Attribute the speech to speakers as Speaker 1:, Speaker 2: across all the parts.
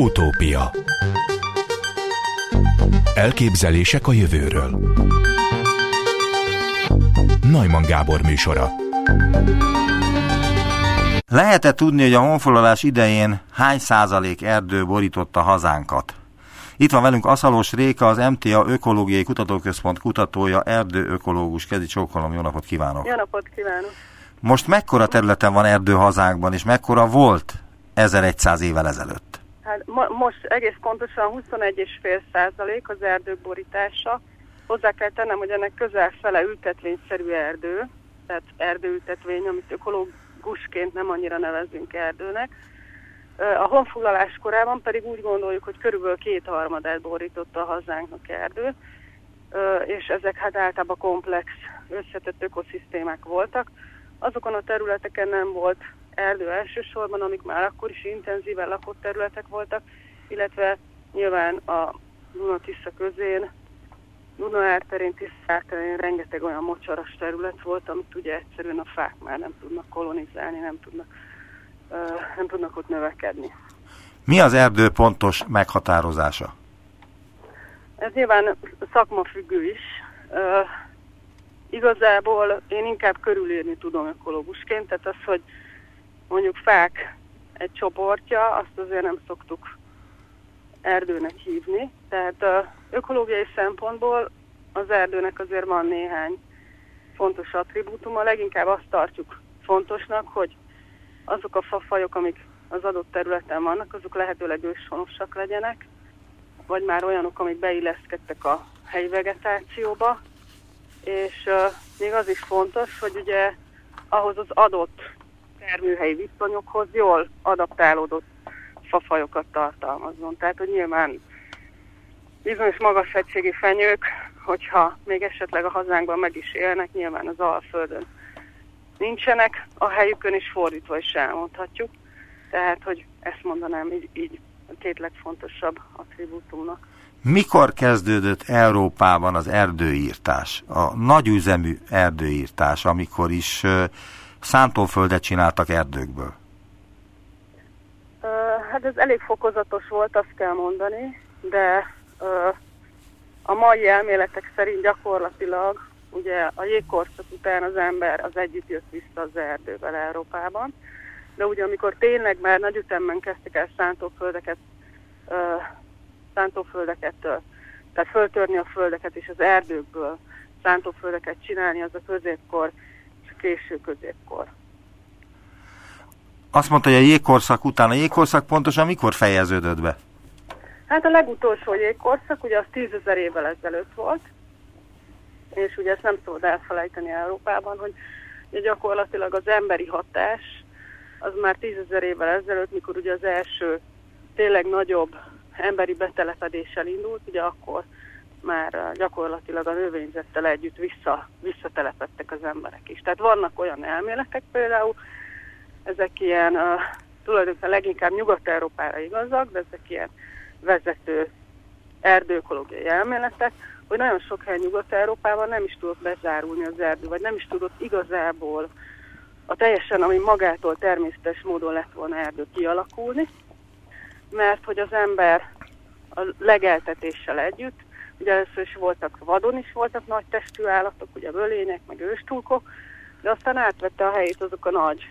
Speaker 1: Utópia Elképzelések a jövőről Najman Gábor műsora
Speaker 2: Lehet-e tudni, hogy a honfoglalás idején hány százalék erdő borította hazánkat? Itt van velünk Aszalós Réka, az MTA Ökológiai Kutatóközpont kutatója, erdőökológus. Kezi csókolom, jó napot kívánok!
Speaker 3: Jó napot kívánok!
Speaker 2: Most mekkora területen van erdő hazánkban, és mekkora volt 1100 évvel ezelőtt?
Speaker 3: Hát mo- most egész pontosan 21,5 százalék az erdők borítása. Hozzá kell tennem, hogy ennek közel fele ültetvényszerű erdő, tehát erdőültetvény, amit ökológusként nem annyira nevezünk erdőnek. A honfoglalás korában pedig úgy gondoljuk, hogy körülbelül kétharmadát borította a hazánknak erdő, és ezek hát általában komplex, összetett ökoszisztémák voltak. Azokon a területeken nem volt erdő elsősorban, amik már akkor is intenzíven lakott területek voltak, illetve nyilván a Duna-Tisza közén, Duna árterén, Tisza árterén rengeteg olyan mocsaras terület volt, amit ugye egyszerűen a fák már nem tudnak kolonizálni, nem tudnak, nem tudnak ott növekedni.
Speaker 2: Mi az erdő pontos meghatározása?
Speaker 3: Ez nyilván szakmafüggő is. Uh, igazából én inkább körülírni tudom ökológusként, tehát az, hogy mondjuk fák egy csoportja, azt azért nem szoktuk erdőnek hívni. Tehát ökológiai szempontból az erdőnek azért van néhány fontos attribútuma. Leginkább azt tartjuk fontosnak, hogy azok a fafajok, amik az adott területen vannak, azok lehetőleg őshonosak legyenek, vagy már olyanok, amik beilleszkedtek a helyi vegetációba, és uh, még az is fontos, hogy ugye ahhoz az adott termőhelyi viszonyokhoz jól adaptálódott fafajokat tartalmazzon. Tehát, hogy nyilván bizonyos magas hegységi fenyők, hogyha még esetleg a hazánkban meg is élnek, nyilván az Alföldön nincsenek, a helyükön is fordítva is elmondhatjuk. Tehát, hogy ezt mondanám így, így a két legfontosabb attribútumnak.
Speaker 2: Mikor kezdődött Európában az erdőírtás, a nagyüzemű erdőírtás, amikor is szántóföldet csináltak erdőkből?
Speaker 3: Hát ez elég fokozatos volt, azt kell mondani, de a mai elméletek szerint gyakorlatilag ugye a jégkorszak után az ember az együtt jött vissza az erdővel Európában, de ugye amikor tényleg már nagy ütemben kezdtek el szántóföldeket, uh, szántóföldeket, uh, tehát föltörni a földeket és az erdőkből szántóföldeket csinálni, az a középkor késő középkor.
Speaker 2: Azt mondta, hogy a jégkorszak után. A jégkorszak pontosan mikor fejeződött be?
Speaker 3: Hát a legutolsó jégkorszak, ugye az tízezer évvel ezelőtt volt, és ugye ezt nem szabad elfelejteni Európában, hogy gyakorlatilag az emberi hatás az már tízezer évvel ezelőtt, mikor ugye az első tényleg nagyobb emberi betelepedéssel indult, ugye akkor már gyakorlatilag a növényzettel együtt vissza, visszatelepettek az emberek is. Tehát vannak olyan elméletek például, ezek ilyen uh, tulajdonképpen leginkább Nyugat-Európára igazak, de ezek ilyen vezető erdőkológiai elméletek, hogy nagyon sok hely Nyugat-Európában nem is tudott bezárulni az erdő, vagy nem is tudott igazából a teljesen, ami magától természetes módon lett volna erdő kialakulni, mert hogy az ember a legeltetéssel együtt Ugye először is voltak, vadon is voltak nagy testű állatok, ugye völények, meg őstulkok, de aztán átvette a helyét azok a nagy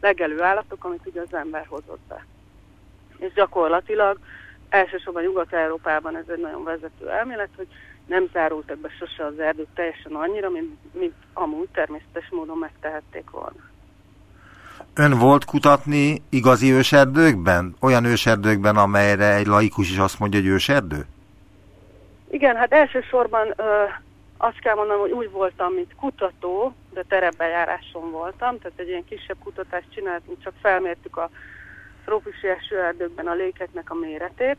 Speaker 3: legelő állatok, amit ugye az ember hozott be. És gyakorlatilag elsősorban Nyugat-Európában ez egy nagyon vezető elmélet, hogy nem zárultak be sose az erdők teljesen annyira, mint, mint amúgy természetes módon megtehették volna.
Speaker 2: Ön volt kutatni igazi őserdőkben? Olyan őserdőkben, amelyre egy laikus is azt mondja, hogy őserdő?
Speaker 3: Igen, hát elsősorban ö, azt kell mondanom, hogy úgy voltam, mint kutató, de terepbejáráson voltam, tehát egy ilyen kisebb kutatást csináltunk, csak felmértük a trópusi esőerdőkben a lékeknek a méretét,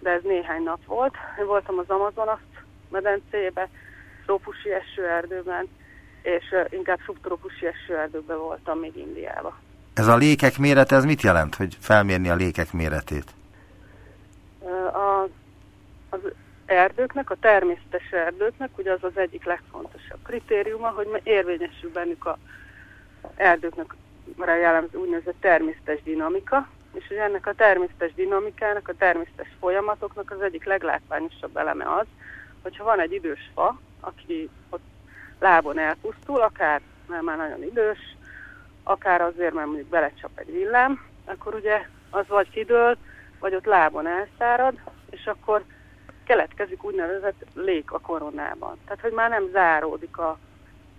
Speaker 3: de ez néhány nap volt. Én voltam az Amazonas medencébe, trópusi esőerdőben, és inkább szubtrópusi esőerdőkben voltam még Indiába.
Speaker 2: Ez a lékek mérete, ez mit jelent, hogy felmérni a lékek méretét?
Speaker 3: A, az erdőknek, a természetes erdőknek, ugye az az egyik legfontosabb kritériuma, hogy érvényesül bennük a erdőknek a jellemző úgynevezett természetes dinamika, És ugye ennek a természetes dinamikának, a természetes folyamatoknak az egyik leglátványosabb eleme az, hogyha van egy idős fa, aki ott lábon elpusztul, akár mert már nagyon idős, akár azért, mert mondjuk belecsap egy villám, akkor ugye az vagy kidől, vagy ott lábon elszárad, és akkor keletkezik úgynevezett lék a koronában. Tehát, hogy már nem záródik a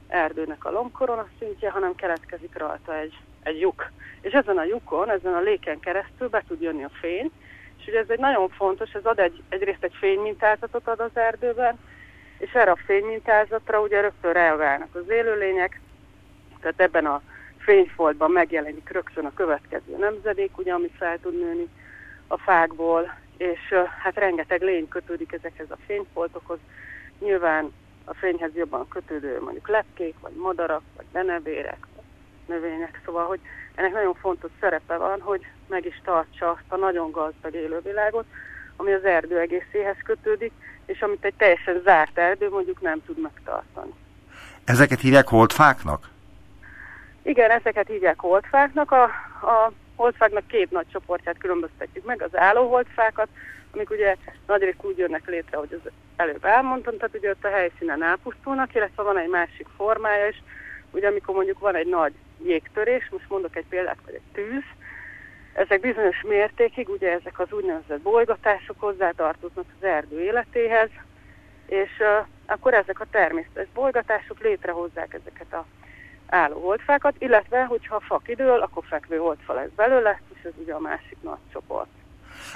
Speaker 3: erdőnek a lombkorona szintje, hanem keletkezik rajta egy, egy lyuk. És ezen a lyukon, ezen a léken keresztül be tud jönni a fény, és ugye ez egy nagyon fontos, ez ad egy, egyrészt egy fénymintázatot ad az erdőben, és erre a fénymintázatra ugye rögtön reagálnak az élőlények, tehát ebben a fényfoltban megjelenik rögtön a következő nemzedék, ugye, ami fel tud nőni a fákból, és hát rengeteg lény kötődik ezekhez a fényfoltokhoz. Nyilván a fényhez jobban kötődő mondjuk lepkék, vagy madarak, vagy denevérek, vagy növények. Szóval, hogy ennek nagyon fontos szerepe van, hogy meg is tartsa azt a nagyon gazdag élővilágot, ami az erdő egészéhez kötődik, és amit egy teljesen zárt erdő mondjuk nem tud megtartani.
Speaker 2: Ezeket hívják holdfáknak?
Speaker 3: Igen, ezeket hívják holdfáknak. A, a holdfáknak két nagy csoportját különböztetjük meg, az állóholdfákat, amik ugye nagyrészt úgy jönnek létre, hogy az előbb elmondtam, tehát ugye ott a helyszínen elpusztulnak, illetve van egy másik formája is, ugye amikor mondjuk van egy nagy jégtörés, most mondok egy példát, vagy egy tűz, ezek bizonyos mértékig, ugye ezek az úgynevezett bolygatások hozzátartoznak az erdő életéhez, és uh, akkor ezek a természetes bolygatások létrehozzák ezeket a álló holdfákat, illetve, hogyha a fa kidől, akkor fekvő holdfa lesz belőle, és ez ugye a másik nagy csoport.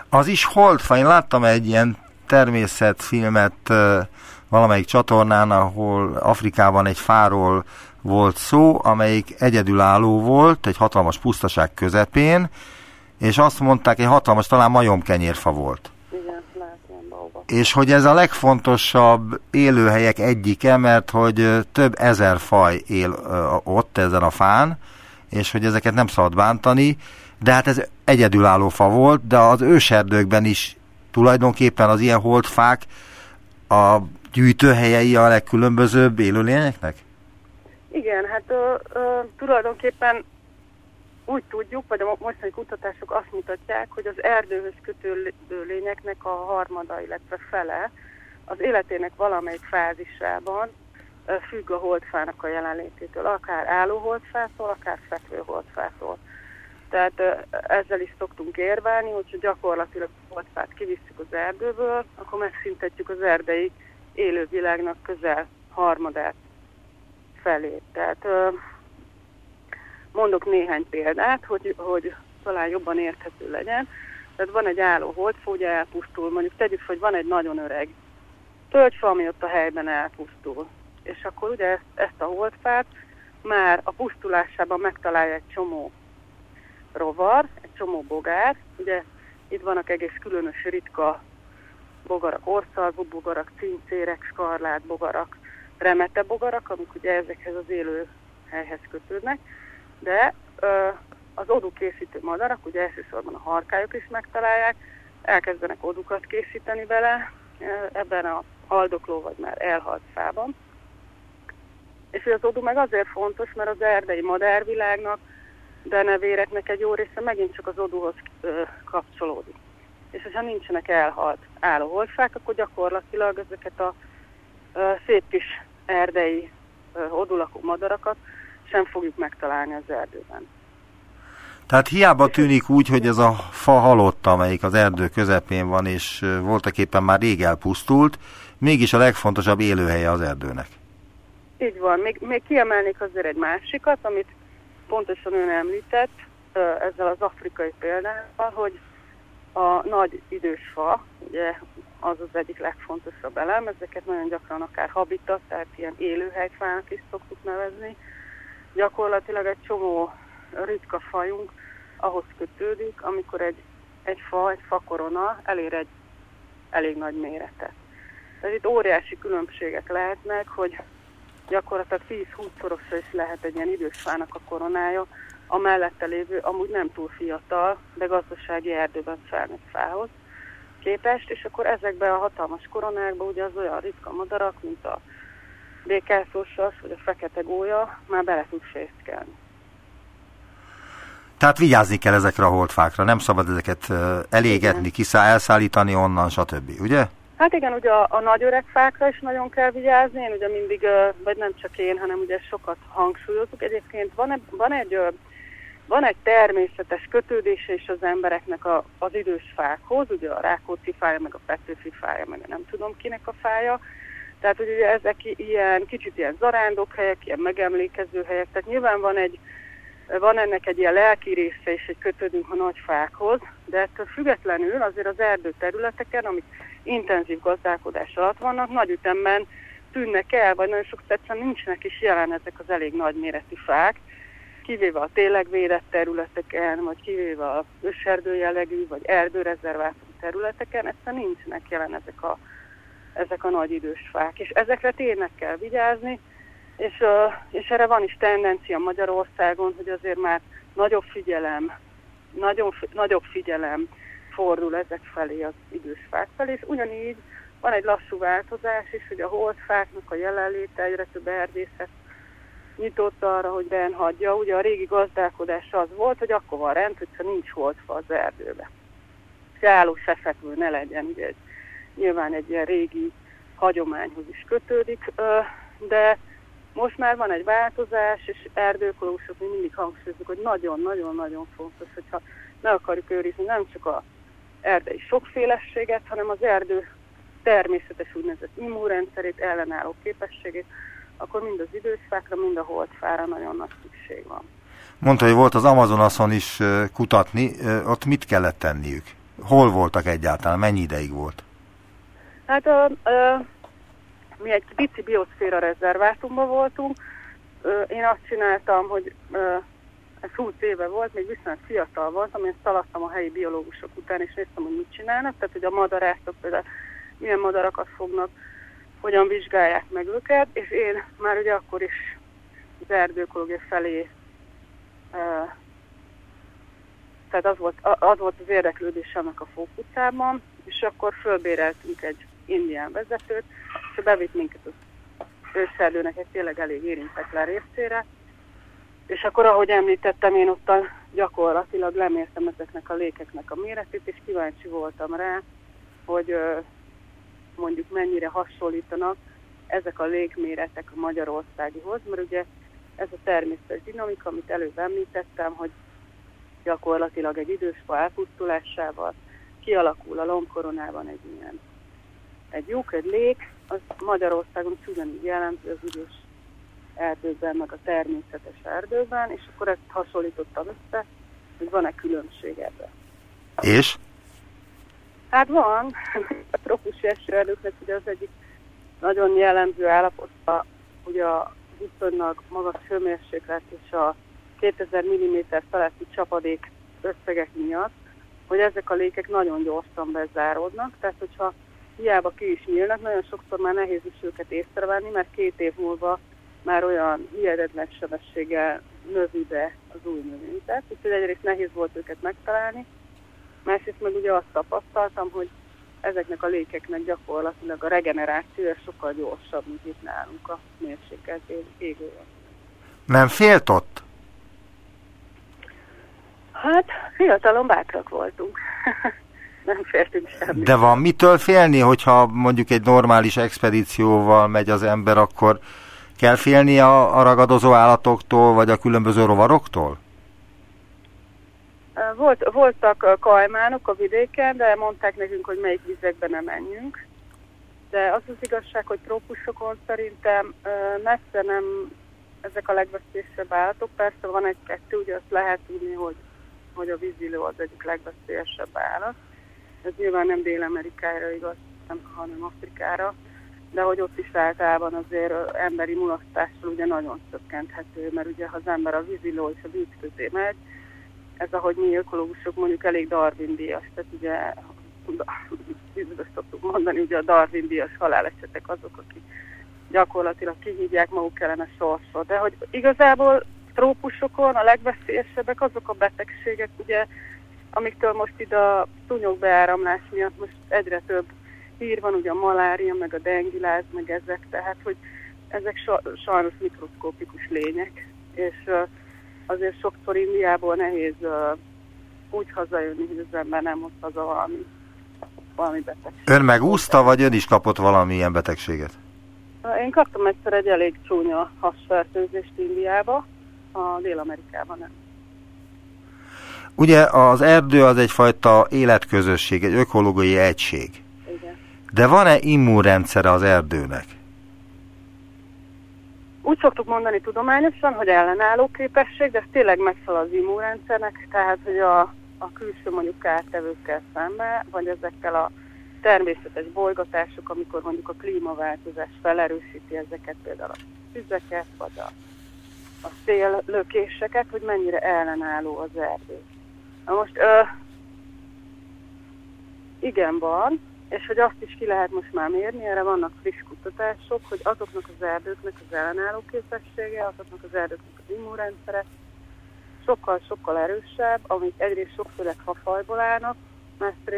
Speaker 2: Az is holdfa, én láttam egy ilyen természetfilmet valamelyik csatornán, ahol Afrikában egy fáról volt szó, amelyik egyedülálló volt, egy hatalmas pusztaság közepén, és azt mondták, egy hatalmas, talán majomkenyérfa volt. És hogy ez a legfontosabb élőhelyek egyike, mert hogy több ezer faj él ott ezen a fán, és hogy ezeket nem szabad bántani, de hát ez egyedülálló fa volt, de az őserdőkben is tulajdonképpen az ilyen holdfák a gyűjtőhelyei a legkülönbözőbb élőlényeknek?
Speaker 3: Igen, hát ö, ö, tulajdonképpen úgy tudjuk, vagy a mostani kutatások azt mutatják, hogy az erdőhöz kötő lényeknek a harmada, illetve fele az életének valamelyik fázisában függ a holdfának a jelenlététől, akár álló holdfától, akár fekvő holdfától. Tehát ezzel is szoktunk érvelni, hogyha gyakorlatilag a holdfát kivisszük az erdőből, akkor megszüntetjük az erdei élővilágnak közel harmadát felé. Tehát mondok néhány példát, hogy, hogy talán jobban érthető legyen. Tehát van egy álló holdfa, elpusztul, mondjuk tegyük, hogy van egy nagyon öreg tölgyfa, ami ott a helyben elpusztul. És akkor ugye ezt, ezt a holdfát már a pusztulásában megtalálja egy csomó rovar, egy csomó bogár. Ugye itt vannak egész különös ritka bogarak, orszalvú bogarak, cincérek, skarlát bogarak, remete bogarak, amik ugye ezekhez az élő helyhez kötődnek de ö, az odú készítő madarak, ugye elsősorban a harkályok is megtalálják, elkezdenek odukat készíteni vele ebben a haldokló vagy már elhalt fában. És az odú meg azért fontos, mert az erdei madárvilágnak, de nevéreknek egy jó része megint csak az odúhoz ö, kapcsolódik. És hogyha nincsenek elhalt álló holdfák, akkor gyakorlatilag ezeket a szép kis erdei odulakú madarakat sem fogjuk megtalálni az erdőben.
Speaker 2: Tehát hiába tűnik úgy, hogy ez a fa halott, amelyik az erdő közepén van, és voltak éppen már rég elpusztult, mégis a legfontosabb élőhelye az erdőnek.
Speaker 3: Így van. Még, még kiemelnék azért egy másikat, amit pontosan ön említett, ezzel az afrikai példával, hogy a nagy idős fa, ugye az az egyik legfontosabb elem, ezeket nagyon gyakran akár habitat, tehát ilyen élőhelyfának is szoktuk nevezni, gyakorlatilag egy csomó ritka fajunk ahhoz kötődik, amikor egy, egy fa, egy fakorona elér egy elég nagy méretet. Tehát itt óriási különbségek lehetnek, hogy gyakorlatilag 10-20 szorosra is lehet egy ilyen idős fának a koronája, a mellette lévő, amúgy nem túl fiatal, de gazdasági erdőben felnőtt fához képest, és akkor ezekben a hatalmas koronákban ugye az olyan ritka madarak, mint a békászósas vagy a fekete gólya már bele tud fészkelni.
Speaker 2: Tehát vigyázni kell ezekre a holdfákra, nem szabad ezeket elégetni, kiszá, elszállítani onnan, stb. Ugye?
Speaker 3: Hát igen, ugye a, a nagy öreg fákra is nagyon kell vigyázni, én ugye mindig, vagy nem csak én, hanem ugye sokat hangsúlyozok. Egyébként van, egy, van egy van egy természetes kötődése is az embereknek a, az idős fákhoz, ugye a Rákóczi fája, meg a Petőfi fája, meg a nem tudom kinek a fája. Tehát ugye ezek ilyen kicsit ilyen zarándokhelyek, ilyen megemlékező helyek, tehát nyilván van egy van ennek egy ilyen lelki része is, hogy kötődünk a nagy fákhoz, de ettől függetlenül azért az erdő területeken, amik intenzív gazdálkodás alatt vannak, nagy ütemben tűnnek el, vagy nagyon sok egyszerűen nincsenek is jelen ezek az elég nagy méretű fák, kivéve a tényleg védett területeken, vagy kivéve a őserdő jellegű, vagy erdőrezervátum területeken, egyszerűen nincsenek jelen ezek a, ezek a nagy idős fák. És ezekre tényleg kell vigyázni, és, és erre van is tendencia Magyarországon, hogy azért már nagyobb figyelem, nagyon, nagyobb figyelem fordul ezek felé az idős fák felé, és ugyanígy van egy lassú változás is, hogy a holdfáknak a jelenléte egyre több erdészet nyitott arra, hogy hagyja. Ugye a régi gazdálkodás az volt, hogy akkor van rend, hogyha nincs holdfa az erdőbe. Se álló, se fekvő ne legyen. Ugye ez nyilván egy ilyen régi hagyományhoz is kötődik, de most már van egy változás, és erdőkolósok mi mindig hangsúlyozunk, hogy nagyon-nagyon-nagyon fontos, hogyha ne akarjuk őrizni nem csak a erdei sokféleséget, hanem az erdő természetes úgynevezett immunrendszerét, ellenálló képességét, akkor mind az idős fákra, mind a holdfára nagyon nagy szükség van.
Speaker 2: Mondta, hogy volt az Amazonaszon is kutatni, ott mit kellett tenniük? Hol voltak egyáltalán? Mennyi ideig volt?
Speaker 3: Hát a, a, mi egy pici bioszféra rezervátumban voltunk. Én azt csináltam, hogy ez 20 éve volt, még viszonylag fiatal voltam, én szaladtam a helyi biológusok után, és néztem, hogy mit csinálnak, tehát hogy a madarászok például milyen madarakat fognak, hogyan vizsgálják meg őket, és én már ugye akkor is az erdőkológia felé tehát az volt, az volt az érdeklődés annak a fókuszában, és akkor fölbéreltünk egy indián vezetőt, és bevitt minket az őszerdőnek egy tényleg elég érintetlen részére, és akkor, ahogy említettem, én ott gyakorlatilag lemértem ezeknek a lékeknek a méretét, és kíváncsi voltam rá, hogy mondjuk mennyire hasonlítanak ezek a légméretek a magyarországihoz, mert ugye ez a természetes dinamika, amit előbb említettem, hogy gyakorlatilag egy idősfa elpusztulásával kialakul a lombkoronában egy ilyen egy egy lég, az Magyarországon ugyanígy jellemző az idős erdőben, meg a természetes erdőben, és akkor ezt hasonlítottam össze, hogy van-e különbség ebben.
Speaker 2: És?
Speaker 3: Hát van. A trópusi esőerdőknek ugye az egyik nagyon jellemző állapota, ugye a viszonylag magas hőmérséklet és a 2000 mm feletti csapadék összegek miatt, hogy ezek a lékek nagyon gyorsan bezáródnak, tehát hogyha hiába ki is nyílnak, nagyon sokszor már nehéz is őket észrevenni, mert két év múlva már olyan hihetetlen sebességgel növi be az új növényzet, úgyhogy egyrészt nehéz volt őket megtalálni, másrészt meg ugye azt tapasztaltam, hogy ezeknek a lékeknek gyakorlatilag a regenerációja sokkal gyorsabb, mint itt nálunk a mérsékelt égően.
Speaker 2: Nem félt ott?
Speaker 3: Hát, fiatalon bátrak voltunk. nem féltünk semmit.
Speaker 2: De van mitől félni, hogyha mondjuk egy normális expedícióval megy az ember, akkor kell félni a, a ragadozó állatoktól, vagy a különböző rovaroktól?
Speaker 3: Volt, voltak kajmánok a vidéken, de mondták nekünk, hogy melyik vizekbe nem menjünk. De az az igazság, hogy trópusokon szerintem messze nem ezek a legveszélyesebb állatok. Persze van egy-kettő, ugye azt lehet tudni, hogy, hogy a vízilő az egyik legveszélyesebb állat. Ez nyilván nem Dél-Amerikára igaz, hanem Afrikára de hogy ott is általában azért emberi mulasztással ugye nagyon szökkenthető, mert ugye ha az ember a víziló és a víz közé megy, ez ahogy mi ökológusok mondjuk elég Darwin díjas, tehát ugye vízbe szoktuk mondani, ugye a Darwin díjas halálesetek azok, akik gyakorlatilag kihívják maguk ellen a sorsot. De hogy igazából trópusokon a legveszélyesebbek azok a betegségek, ugye, amiktől most ide a szúnyog beáramlás miatt most egyre több hír van, ugye a malária, meg a dengiláz, meg ezek, tehát hogy ezek sajnos mikroszkópikus lények, és azért sokszor Indiából nehéz úgy hazajönni, hogy az ember nem hoz haza valami, valami betegséget.
Speaker 2: Ön megúszta, vagy ön is kapott valamilyen betegséget?
Speaker 3: Én kaptam egyszer egy elég csúnya hasfertőzést Indiába, a Dél-Amerikában nem.
Speaker 2: Ugye az erdő az egyfajta életközösség, egy ökológiai egység.
Speaker 3: Igen.
Speaker 2: De van-e immunrendszere az erdőnek?
Speaker 3: Úgy szoktuk mondani tudományosan, hogy ellenálló képesség, de ez tényleg megfelel az immunrendszernek, tehát hogy a, a külső mondjuk kártevőkkel szembe, vagy ezekkel a természetes bolygatások, amikor mondjuk a klímaváltozás felerősíti ezeket, például a tüzeket, vagy a, a széllökéseket, hogy mennyire ellenálló az erdő. Na most, ö, igen van, és hogy azt is ki lehet most már mérni, erre vannak friss kutatások, hogy azoknak az erdőknek az ellenálló képessége, azoknak az erdőknek az immunrendszere sokkal-sokkal erősebb, amik egyrészt sokféle fafajból állnak,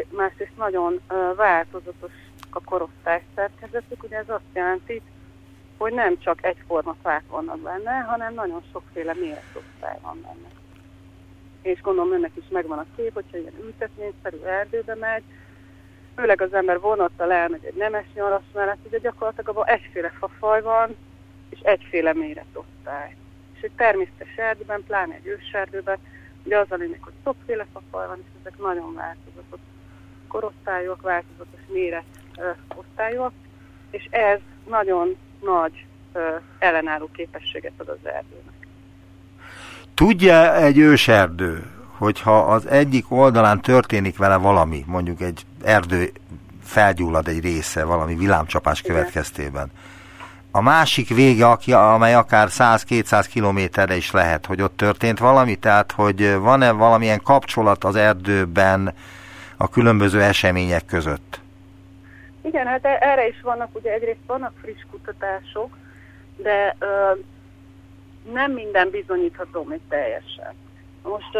Speaker 3: másrészt nagyon változatos a korosztály szerkezetük, ugye ez azt jelenti, hogy nem csak egyforma fák vannak benne, hanem nagyon sokféle méretosztály van benne. És gondolom önnek is megvan a kép, hogyha ilyen ültetvényszerű erdőbe megy, főleg az ember vonattal elmegy egy nemes nyarasz mellett, ugye gyakorlatilag abban egyféle fafaj van, és egyféle méretosztály. És egy természetes erdőben, pláne egy őserdőben, ugye az a lényeg, hogy sokféle fafaj van, és ezek nagyon változatos korosztályok, változatos méret osztályok, és ez nagyon nagy ö, ellenálló képességet ad az erdőnek.
Speaker 2: Tudja egy őserdő, hogyha az egyik oldalán történik vele valami, mondjuk egy erdő felgyullad egy része valami villámcsapás Igen. következtében, a másik vége, aki, amely akár 100-200 kilométerre is lehet, hogy ott történt valami, tehát hogy van-e valamilyen kapcsolat az erdőben a különböző események között?
Speaker 3: Igen, hát e- erre is vannak, ugye egyrészt vannak friss kutatások, de ö, nem minden bizonyítható még teljesen. Most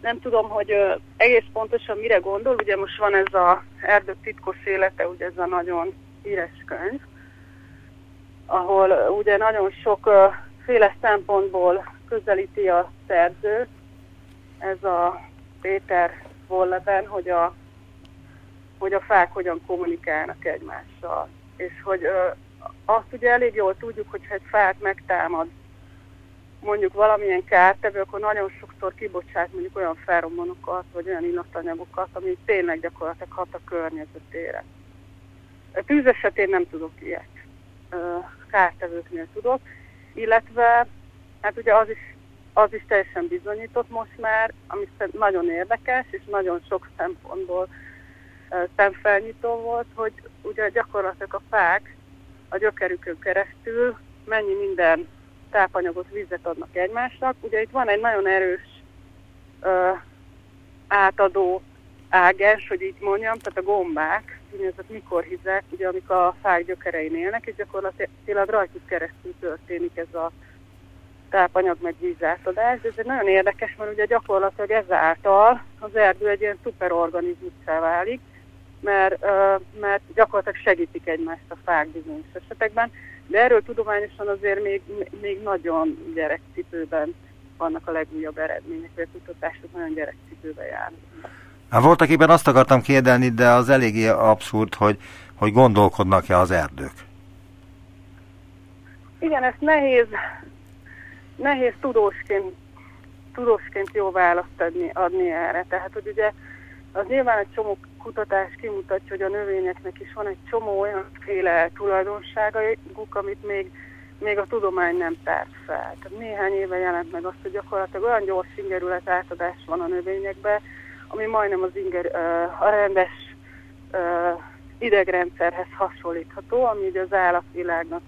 Speaker 3: nem tudom, hogy egész pontosan mire gondol, ugye most van ez a erdő titkos élete, ugye ez a nagyon híres könyv, ahol ugye nagyon sok féle szempontból közelíti a szerző, ez a Péter Volleben, hogy a, hogy a fák hogyan kommunikálnak egymással. És hogy azt ugye elég jól tudjuk, hogy egy fát megtámad mondjuk valamilyen kártevő, akkor nagyon sokszor kibocsát mondjuk olyan feromonokat, vagy olyan illatanyagokat, ami tényleg gyakorlatilag hat a környezetére. A tűz esetén nem tudok ilyet. Kártevőknél tudok, illetve hát ugye az is, az is teljesen bizonyított most már, ami nagyon érdekes, és nagyon sok szempontból szemfelnyitó volt, hogy ugye gyakorlatilag a fák a gyökerükön keresztül mennyi minden tápanyagot, vizet adnak egymásnak. Ugye itt van egy nagyon erős ö, átadó ágens, hogy így mondjam, tehát a gombák, úgynevezett mikorhizák, ugye amik a fák gyökerein élnek, és gyakorlatilag rajtuk keresztül történik ez a tápanyag meg vízátadás. Ez egy nagyon érdekes, mert ugye gyakorlatilag ezáltal az erdő egy ilyen szuperorganizmussá válik, mert, mert gyakorlatilag segítik egymást a fák bizonyos esetekben, de erről tudományosan azért még, még nagyon gyerekcipőben vannak a legújabb eredmények, vagy a kutatások nagyon gyerekcipőben járnak.
Speaker 2: Hát voltak éppen azt akartam kérdelni, de az eléggé abszurd, hogy, hogy gondolkodnak-e az erdők.
Speaker 3: Igen, ezt nehéz, nehéz tudósként, tudósként jó választ adni, adni erre. Tehát, hogy ugye az nyilván egy csomó kutatás kimutatja, hogy a növényeknek is van egy csomó olyanféle tulajdonságuk, amit még, még a tudomány nem tárt fel. Tehát néhány éve jelent meg azt, hogy gyakorlatilag olyan gyors ingerület átadás van a növényekbe, ami majdnem az inger, a rendes idegrendszerhez hasonlítható, ami ugye az állatvilágnak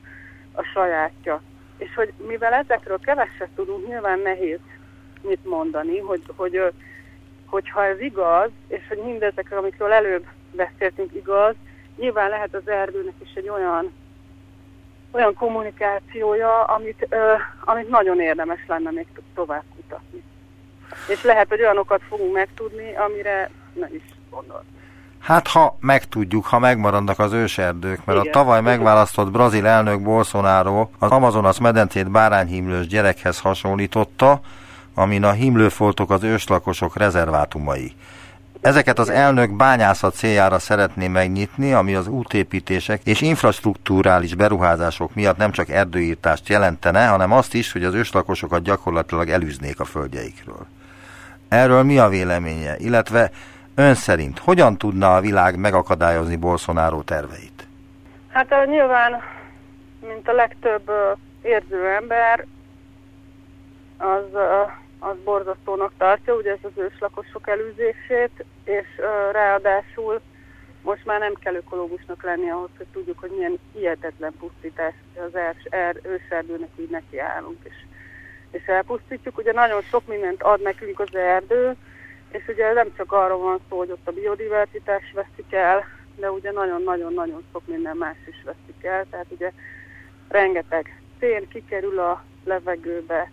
Speaker 3: a sajátja. És hogy mivel ezekről keveset tudunk, nyilván nehéz mit mondani, hogy, hogy hogyha ez igaz, és hogy mindezek, amikről előbb beszéltünk igaz, nyilván lehet az erdőnek is egy olyan olyan kommunikációja, amit, ö, amit nagyon érdemes lenne még tovább kutatni. És lehet, hogy olyanokat fogunk megtudni, amire nem is gondol.
Speaker 2: Hát ha megtudjuk, ha megmaradnak az őserdők, mert
Speaker 3: Igen.
Speaker 2: a tavaly megválasztott brazil elnök Bolsonaro az Amazonas medencét bárányhimlős gyerekhez hasonlította, amin a himlőfoltok az őslakosok rezervátumai. Ezeket az elnök bányászat céljára szeretné megnyitni, ami az útépítések és infrastruktúrális beruházások miatt nem csak erdőírtást jelentene, hanem azt is, hogy az őslakosokat gyakorlatilag elűznék a földjeikről. Erről mi a véleménye, illetve ön szerint hogyan tudna a világ megakadályozni Bolsonaro terveit?
Speaker 3: Hát uh, nyilván, mint a legtöbb uh, érző ember, az, uh, az borzasztónak tartja, ugye ez az őslakosok elűzését, és ráadásul most már nem kell ökológusnak lenni ahhoz, hogy tudjuk, hogy milyen hihetetlen pusztítás az ers, er, őserdőnek így nekiállunk, és, és elpusztítjuk. Ugye nagyon sok mindent ad nekünk az erdő, és ugye nem csak arról van szó, hogy ott a biodiverzitás veszik el, de ugye nagyon-nagyon-nagyon sok minden más is veszik el, tehát ugye rengeteg szén kikerül a levegőbe,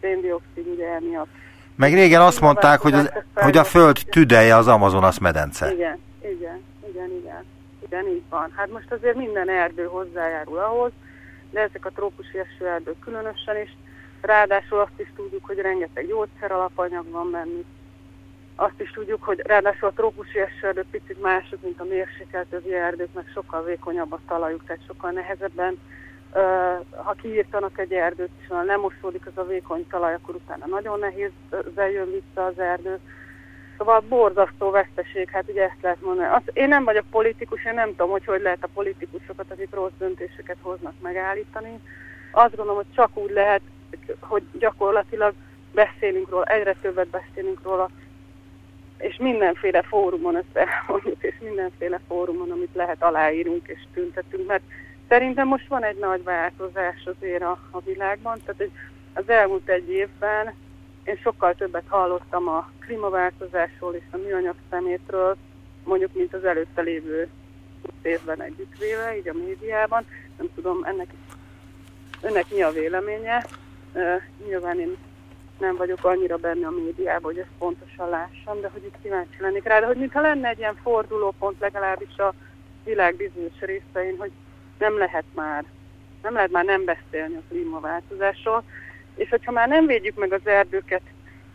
Speaker 3: széndiokszid ugye emiatt.
Speaker 2: Meg régen azt mondták, hogy, az, hogy a föld tüdeje az Amazonas medence.
Speaker 3: Igen, igen, igen, igen. Igen, így van. Hát most azért minden erdő hozzájárul ahhoz, de ezek a trópusi esőerdők különösen is. Ráadásul azt is tudjuk, hogy rengeteg gyógyszer alapanyag van bennük. Azt is tudjuk, hogy ráadásul a trópusi esőerdők picit mások, mint a mérsékelt övi erdők, meg sokkal vékonyabb a talajuk, tehát sokkal nehezebben ha kiírtanak egy erdőt, és nem mosódik az a vékony talaj, akkor utána nagyon nehéz jön vissza az erdő. Szóval borzasztó veszteség, hát ugye ezt lehet mondani. Azt, én nem vagyok politikus, én nem tudom, hogy hogy lehet a politikusokat, akik rossz döntéseket hoznak megállítani. Azt gondolom, hogy csak úgy lehet, hogy gyakorlatilag beszélünk róla, egyre többet beszélünk róla, és mindenféle fórumon ezt elmondjuk, és mindenféle fórumon, amit lehet aláírunk és tüntetünk, mert Szerintem most van egy nagy változás azért a, a világban, tehát az elmúlt egy évben én sokkal többet hallottam a klímaváltozásról és a műanyag szemétről, mondjuk, mint az előtte lévő évben együttvéve, így a médiában. Nem tudom, ennek, ennek mi a véleménye. Uh, nyilván én nem vagyok annyira benne a médiában, hogy ezt pontosan lássam, de hogy itt kíváncsi lennék rá, de hogy mintha lenne egy ilyen fordulópont legalábbis a világ bizonyos részein, hogy nem lehet már, nem lehet már nem beszélni a klímaváltozásról, és hogyha már nem védjük meg az erdőket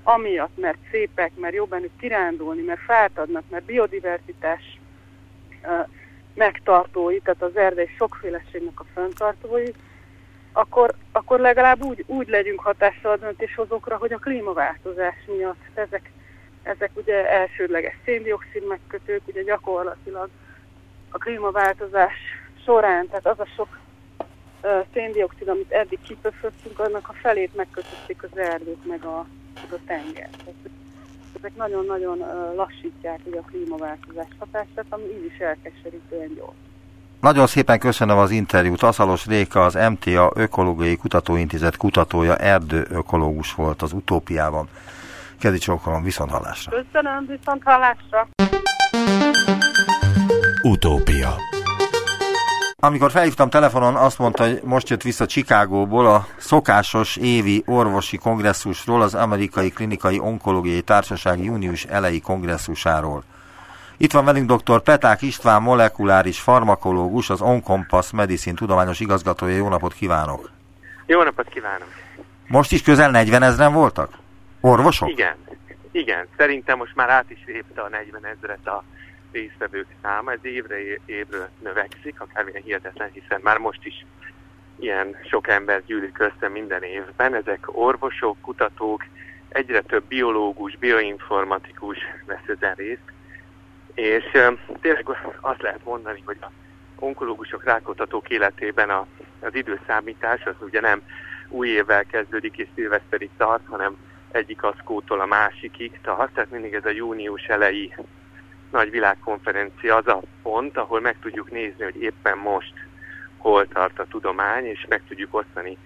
Speaker 3: amiatt, mert szépek, mert jó bennük kirándulni, mert fát adnak, mert biodiverzitás uh, megtartói, tehát az erdei sokféleségnek a fenntartói, akkor, akkor legalább úgy, úgy legyünk hatással a döntéshozókra, hogy a klímaváltozás miatt ezek, ezek ugye elsődleges széndiokszid megkötők, ugye gyakorlatilag a klímaváltozás során, tehát az a sok uh, széndiokszid, amit eddig kipöföttünk, annak a felét megkötötték az erdők, meg a, meg a tenger. Tehát ezek nagyon-nagyon uh, lassítják ugye, a klímaváltozás hatását, ami így is elkeserítően gyors.
Speaker 2: Nagyon szépen köszönöm az interjút. Aszalos Réka, az MTA Ökológiai Kutatóintézet kutatója, erdőökológus volt az utópiában. Kedi csókolom, viszont hallásra.
Speaker 3: Köszönöm, viszont hallásra.
Speaker 1: Utópia
Speaker 2: amikor felhívtam telefonon, azt mondta, hogy most jött vissza Csikágóból a szokásos évi orvosi kongresszusról, az Amerikai Klinikai Onkológiai Társaság június elejé kongresszusáról. Itt van velünk dr. Peták István, molekuláris farmakológus, az Oncompass Medicine tudományos igazgatója. Jó napot kívánok!
Speaker 4: Jó napot kívánok!
Speaker 2: Most is közel 40 ezeren voltak? Orvosok?
Speaker 4: Igen, igen. Szerintem most már át is lépte a 40 ezeret a résztvevők száma, ez évre évről növekszik, akármilyen hihetetlen, hiszen már most is ilyen sok ember gyűlik össze minden évben. Ezek orvosok, kutatók, egyre több biológus, bioinformatikus vesz ezen részt, és tényleg azt lehet mondani, hogy a onkológusok, rákutatók életében a, az időszámítás az ugye nem új évvel kezdődik és szilveszterig tart, hanem egyik aszkótól a másikig tart, tehát mindig ez a június elejé nagy világkonferencia az a pont, ahol meg tudjuk nézni, hogy éppen most hol tart a tudomány, és meg tudjuk osztani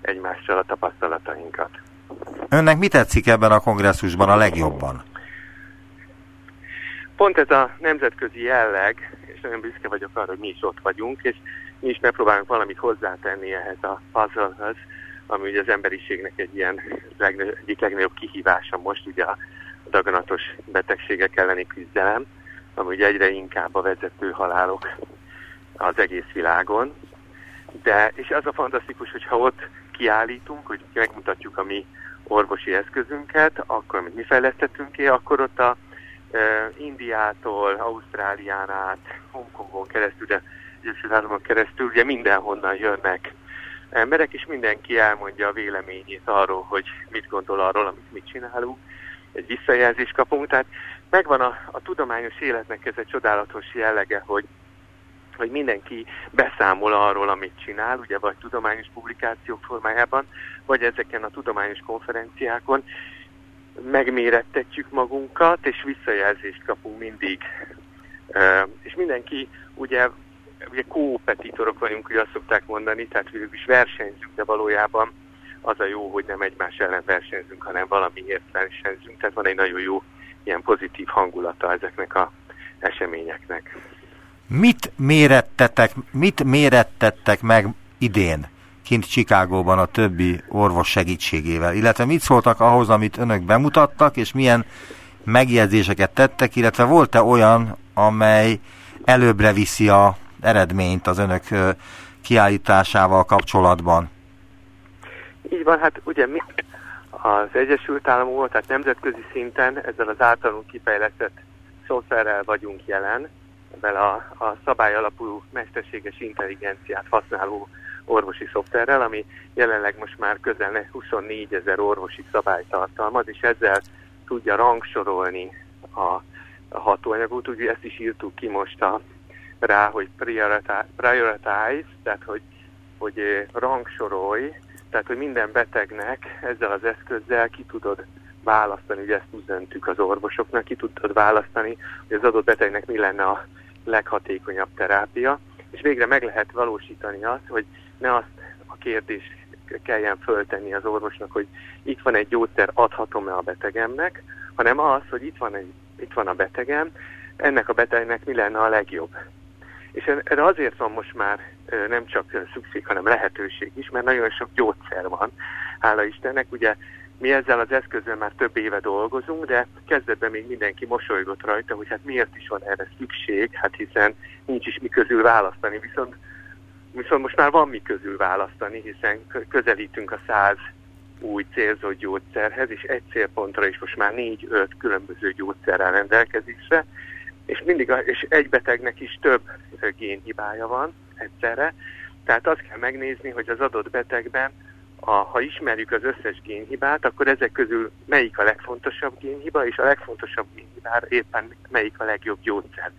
Speaker 4: egymással a tapasztalatainkat.
Speaker 2: Önnek mi tetszik ebben a kongresszusban a legjobban?
Speaker 4: Pont ez a nemzetközi jelleg, és nagyon büszke vagyok arra, hogy mi is ott vagyunk, és mi is megpróbálunk valamit hozzátenni ehhez a puzzlehoz, ami ugye az emberiségnek egy ilyen legnagyobb, egyik legnagyobb kihívása most ugye a daganatos betegségek elleni küzdelem. ami ugye egyre inkább a vezető halálok az egész világon. De, és az a fantasztikus, hogyha ott kiállítunk, hogy megmutatjuk a mi orvosi eszközünket, akkor, amit mi fejlesztettünk ki, akkor ott a e, Indiától, Ausztrálián át, Hongkongon keresztül, de Egyesült Államok keresztül, ugye mindenhonnan jönnek emberek, és mindenki elmondja a véleményét arról, hogy mit gondol arról, amit mit csinálunk, egy visszajelzést kapunk, tehát megvan a, a tudományos életnek ez egy csodálatos jellege, hogy hogy mindenki beszámol arról, amit csinál, ugye vagy tudományos publikációk formájában, vagy ezeken a tudományos konferenciákon megmérettetjük magunkat, és visszajelzést kapunk mindig. És mindenki ugye ugye kópetitorok vagyunk, hogy azt szokták mondani, tehát végül is versenyzünk, de valójában az a jó, hogy nem egymás ellen versenyzünk, hanem valamiért versenyzünk. Tehát van egy nagyon jó ilyen pozitív hangulata ezeknek a eseményeknek.
Speaker 2: Mit mérettetek, mit mérettettek meg idén kint Csikágóban a többi orvos segítségével? Illetve mit szóltak ahhoz, amit önök bemutattak, és milyen megjegyzéseket tettek, illetve volt-e olyan, amely előbbre viszi a eredményt az önök kiállításával kapcsolatban?
Speaker 4: Így van, hát ugye mi az Egyesült Államok, tehát nemzetközi szinten ezzel az általunk kifejlesztett szoftverrel vagyunk jelen, ezzel a, a szabály alapú mesterséges intelligenciát használó orvosi szoftverrel, ami jelenleg most már közel 24 ezer orvosi szabályt tartalmaz, és ezzel tudja rangsorolni a, a hatóanyagot. Ugye ezt is írtuk ki most a rá, hogy prioritize, tehát hogy, hogy eh, rangsorolj, tehát hogy minden betegnek ezzel az eszközzel ki tudod választani, ugye ezt üzentük az orvosoknak, ki tudod választani, hogy az adott betegnek mi lenne a leghatékonyabb terápia, és végre meg lehet valósítani azt, hogy ne azt a kérdést kelljen föltenni az orvosnak, hogy itt van egy gyógyszer, adhatom-e a betegemnek, hanem az, hogy itt van, egy, itt van a betegem, ennek a betegnek mi lenne a legjobb. És erre azért van most már nem csak szükség, hanem lehetőség is, mert nagyon sok gyógyszer van, hála Istennek. Ugye mi ezzel az eszközzel már több éve dolgozunk, de kezdetben még mindenki mosolygott rajta, hogy hát miért is van erre szükség, hát hiszen nincs is mi közül választani, viszont, viszont most már van mi közül választani, hiszen közelítünk a száz új célzott gyógyszerhez, és egy célpontra is most már négy-öt különböző gyógyszerrel rendelkezésre, és mindig a, és egy betegnek is több génhibája van egyszerre, tehát azt kell megnézni, hogy az adott betegben, a, ha ismerjük az összes génhibát, akkor ezek közül melyik a legfontosabb génhiba, és a legfontosabb génhibára éppen melyik a legjobb gyógyszer.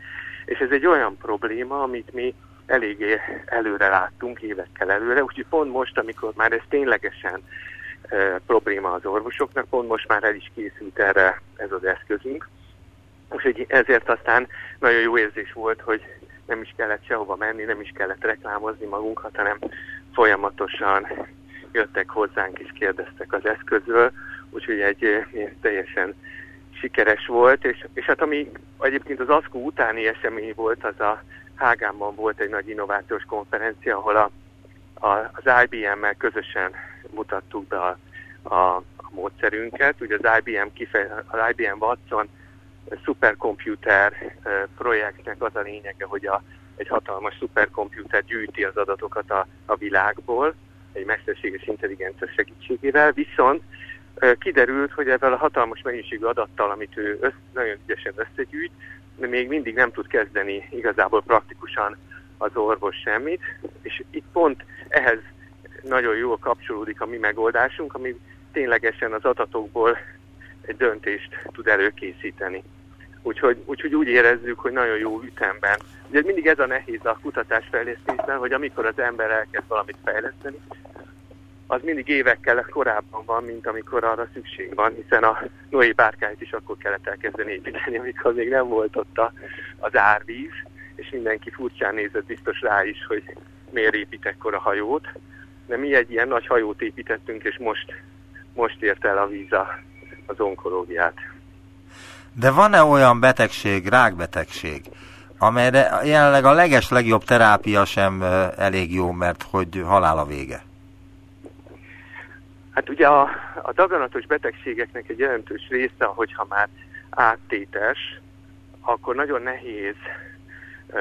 Speaker 4: És ez egy olyan probléma, amit mi eléggé előre láttunk, évekkel előre, úgyhogy pont most, amikor már ez ténylegesen e, probléma az orvosoknak, pont most már el is készült erre ez az eszközünk, Úgyhogy ezért aztán nagyon jó érzés volt, hogy nem is kellett sehova menni, nem is kellett reklámozni magunkat, hanem folyamatosan jöttek hozzánk és kérdeztek az eszközről, úgyhogy egy, egy teljesen sikeres volt, és, és hát ami egyébként az ASZKO utáni esemény volt, az a Hágánban volt egy nagy innovációs konferencia, ahol a, a, az IBM-mel közösen mutattuk be a, a, a módszerünket. Ugye az IBM, kifej, az IBM Watson szuperkomputer projektnek az a lényege, hogy a, egy hatalmas szuperkomputer gyűjti az adatokat a, a világból, egy mesterséges intelligencia segítségével, viszont kiderült, hogy ezzel a hatalmas mennyiségű adattal, amit ő össz, nagyon ügyesen összegyűjt, még mindig nem tud kezdeni igazából praktikusan az orvos semmit, és itt pont ehhez nagyon jól kapcsolódik a mi megoldásunk, ami ténylegesen az adatokból egy döntést tud előkészíteni. Úgyhogy, úgyhogy úgy érezzük, hogy nagyon jó ütemben. Ugye mindig ez a nehéz a kutatásfejlesztésben, hogy amikor az ember elkezd valamit fejleszteni, az mindig évekkel korábban van, mint amikor arra szükség van, hiszen a Noé bárkáit is akkor kellett elkezdeni építeni, amikor még nem volt ott a, az árvíz, és mindenki furcsán nézett biztos rá is, hogy miért épít a hajót. De mi egy ilyen nagy hajót építettünk, és most, most ért el a víz az onkológiát.
Speaker 2: De van-e olyan betegség, rákbetegség, amelyre jelenleg a leges legjobb terápia sem elég jó, mert hogy halál a vége?
Speaker 4: Hát ugye a, a daganatos betegségeknek egy jelentős része, hogyha már áttétes, akkor nagyon nehéz ö,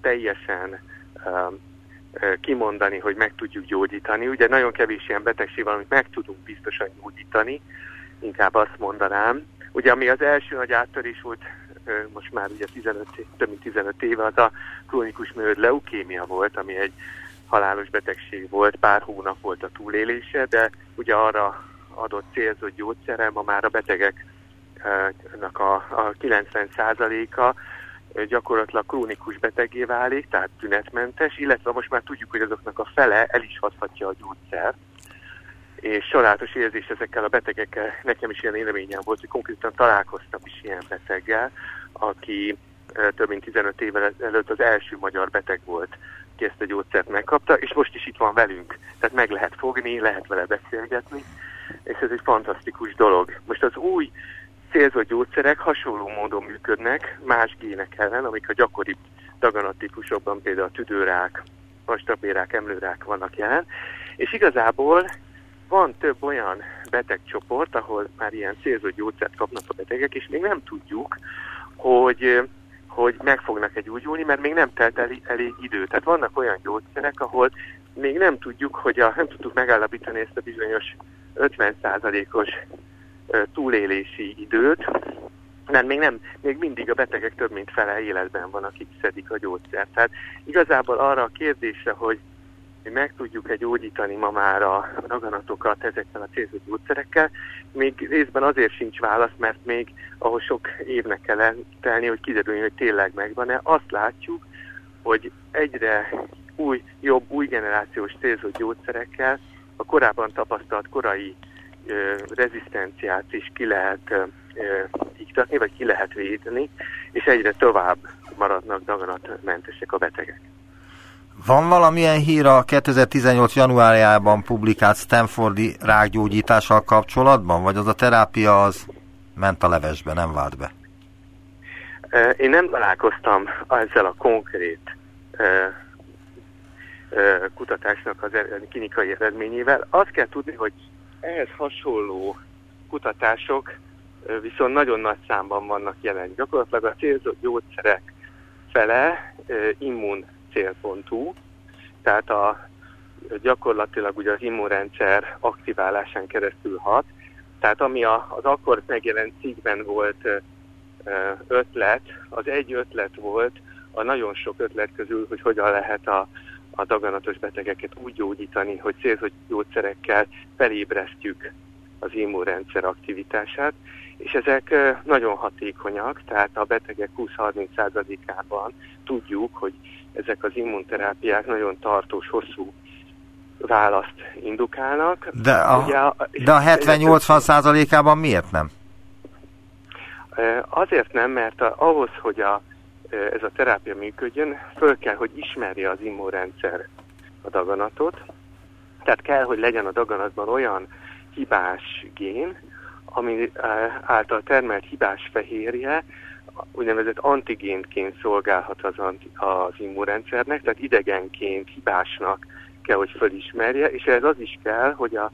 Speaker 4: teljesen ö, kimondani, hogy meg tudjuk gyógyítani. Ugye nagyon kevés ilyen betegség van, amit meg tudunk biztosan gyógyítani, inkább azt mondanám. Ugye ami az első nagy áttörés volt, most már ugye 15, több mint 15 éve, az a krónikus műhőd leukémia volt, ami egy halálos betegség volt, pár hónap volt a túlélése, de ugye arra adott célzott gyógyszerem, ma már a betegeknek a, a 90%-a gyakorlatilag krónikus betegé válik, tehát tünetmentes, illetve most már tudjuk, hogy azoknak a fele el is hathatja a gyógyszert, és sajátos érzés ezekkel a betegekkel, nekem is ilyen élményem volt, hogy konkrétan találkoztam is ilyen beteggel, aki több mint 15 évvel előtt az első magyar beteg volt, aki ezt a gyógyszert megkapta, és most is itt van velünk. Tehát meg lehet fogni, lehet vele beszélgetni, és ez egy fantasztikus dolog. Most az új célzott gyógyszerek hasonló módon működnek más gének ellen, amik a gyakoribb daganattípusokban például a tüdőrák, vastagvérák, emlőrák vannak jelen, és igazából van több olyan betegcsoport, ahol már ilyen célzott gyógyszert kapnak a betegek, és még nem tudjuk, hogy, hogy meg fognak egy gyógyulni, mert még nem telt elég, elég idő. Tehát vannak olyan gyógyszerek, ahol még nem tudjuk, hogy a, nem tudtuk megállapítani ezt a bizonyos 50%-os túlélési időt, mert még, nem, még mindig a betegek több mint fele életben van, akik szedik a gyógyszert. Tehát igazából arra a kérdésre, hogy mi meg tudjuk-e gyógyítani ma már a raganatokat ezekkel a célzott gyógyszerekkel, még részben azért sincs válasz, mert még ahhoz sok évnek kell eltelni, hogy kiderüljön, hogy tényleg megvan-e. Azt látjuk, hogy egyre új, jobb, új generációs célzott gyógyszerekkel a korábban tapasztalt korai rezisztenciát is ki lehet iktatni, vagy ki lehet védeni, és egyre tovább maradnak daganatmentesek a betegek.
Speaker 2: Van valamilyen hír a 2018. januárjában publikált Stanfordi rákgyógyítással kapcsolatban, vagy az a terápia az ment a levesbe, nem vált be?
Speaker 4: Én nem találkoztam ezzel a konkrét kutatásnak az klinikai eredményével. Azt kell tudni, hogy ehhez hasonló kutatások viszont nagyon nagy számban vannak jelen. Gyakorlatilag a célzott gyógyszerek fele immun célpontú, tehát a, gyakorlatilag ugye az immunrendszer aktiválásán keresztül hat. Tehát ami a, az akkor megjelent cikkben volt ötlet, az egy ötlet volt a nagyon sok ötlet közül, hogy hogyan lehet a a daganatos betegeket úgy gyógyítani, hogy célzott gyógyszerekkel felébresztjük az immunrendszer aktivitását, és ezek nagyon hatékonyak, tehát a betegek 20-30%-ában tudjuk, hogy ezek az immunterápiák nagyon tartós, hosszú választ indukálnak.
Speaker 2: De a, Ugye, de a 70-80%-ában miért nem?
Speaker 4: Azért nem, mert ahhoz, hogy a ez a terápia működjön, föl kell, hogy ismerje az immunrendszer a daganatot, tehát kell, hogy legyen a daganatban olyan hibás gén, ami által termelt hibás fehérje úgynevezett antigénként szolgálhat az, anti, az immunrendszernek, tehát idegenként hibásnak kell, hogy fölismerje, és ez az is kell, hogy a,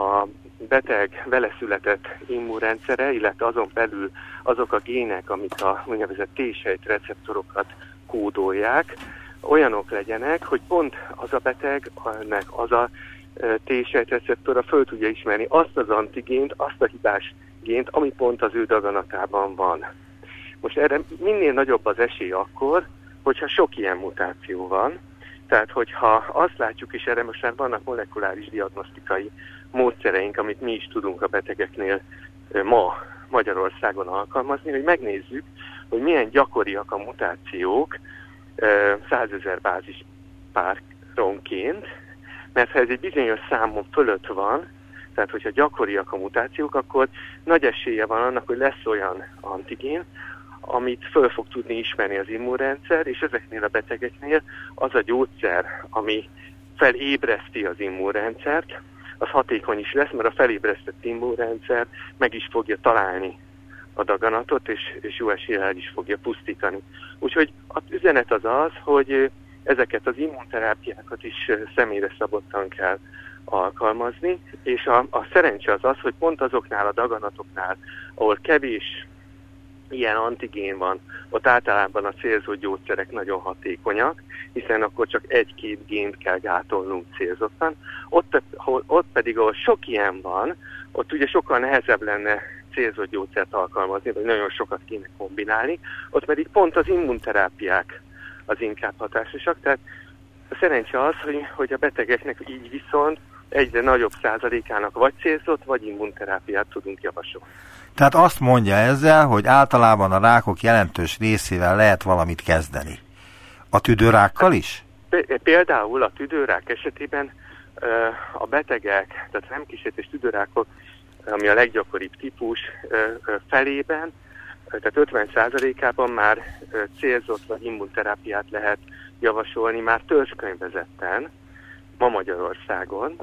Speaker 4: a beteg vele született immunrendszere, illetve azon belül azok a gének, amik a úgynevezett T-sejt receptorokat kódolják, olyanok legyenek, hogy pont az a beteg, ennek az a T-sejt receptora föl tudja ismerni azt az antigént, azt a hibás gént, ami pont az ő daganatában van. Most erre minél nagyobb az esély akkor, hogyha sok ilyen mutáció van, tehát hogyha azt látjuk, és erre most már vannak molekuláris diagnosztikai módszereink, amit mi is tudunk a betegeknél ma Magyarországon alkalmazni, hogy megnézzük, hogy milyen gyakoriak a mutációk százezer bázis páronként, mert ha ez egy bizonyos számon fölött van, tehát hogyha gyakoriak a mutációk, akkor nagy esélye van annak, hogy lesz olyan antigén, amit föl fog tudni ismerni az immunrendszer, és ezeknél a betegeknél az a gyógyszer, ami felébreszti az immunrendszert, az hatékony is lesz, mert a felébresztett immunrendszer meg is fogja találni a daganatot, és, és jó eséllyel is fogja pusztítani. Úgyhogy az üzenet az az, hogy ezeket az immunterápiákat is személyre szabottan kell alkalmazni, és a, a szerencse az az, hogy pont azoknál a daganatoknál, ahol kevés ilyen antigén van, ott általában a célzott gyógyszerek nagyon hatékonyak, hiszen akkor csak egy-két gént kell gátolnunk célzottan. Ott, ott pedig, ahol sok ilyen van, ott ugye sokkal nehezebb lenne célzott gyógyszert alkalmazni, vagy nagyon sokat kéne kombinálni, ott pedig pont az immunterápiák az inkább hatásosak. Tehát a szerencse az, hogy, hogy a betegeknek így viszont egyre nagyobb százalékának vagy célzott, vagy immunterápiát tudunk javasolni.
Speaker 2: Tehát azt mondja ezzel, hogy általában a rákok jelentős részével lehet valamit kezdeni. A tüdőrákkal is?
Speaker 4: Például a tüdőrák esetében a betegek, tehát nem kísértés tüdőrákok, ami a leggyakoribb típus felében, tehát 50%-ában már célzott vagy immunterápiát lehet javasolni már törzskönyvezetten, ma Magyarországon.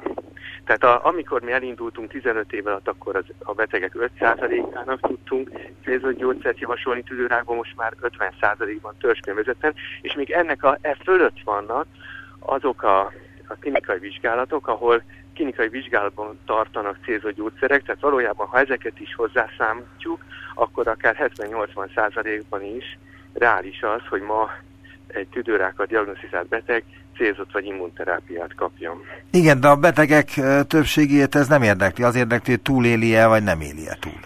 Speaker 4: Tehát a, amikor mi elindultunk 15 év alatt, akkor az, a betegek 5%-ának tudtunk célzott javasolni tüdőrákban, most már 50%-ban törzskönyvezetten, és még ennek a e fölött vannak azok a, a klinikai vizsgálatok, ahol klinikai vizsgálatban tartanak célzott gyógyszerek, tehát valójában, ha ezeket is hozzászámítjuk, akkor akár 70-80%-ban is reális az, hogy ma egy tüdőrákat diagnosztizált beteg célzott vagy immunterápiát kapjon.
Speaker 2: Igen, de a betegek többségét ez nem érdekli. Az érdekli, hogy túléli-e, vagy nem éli-e túl.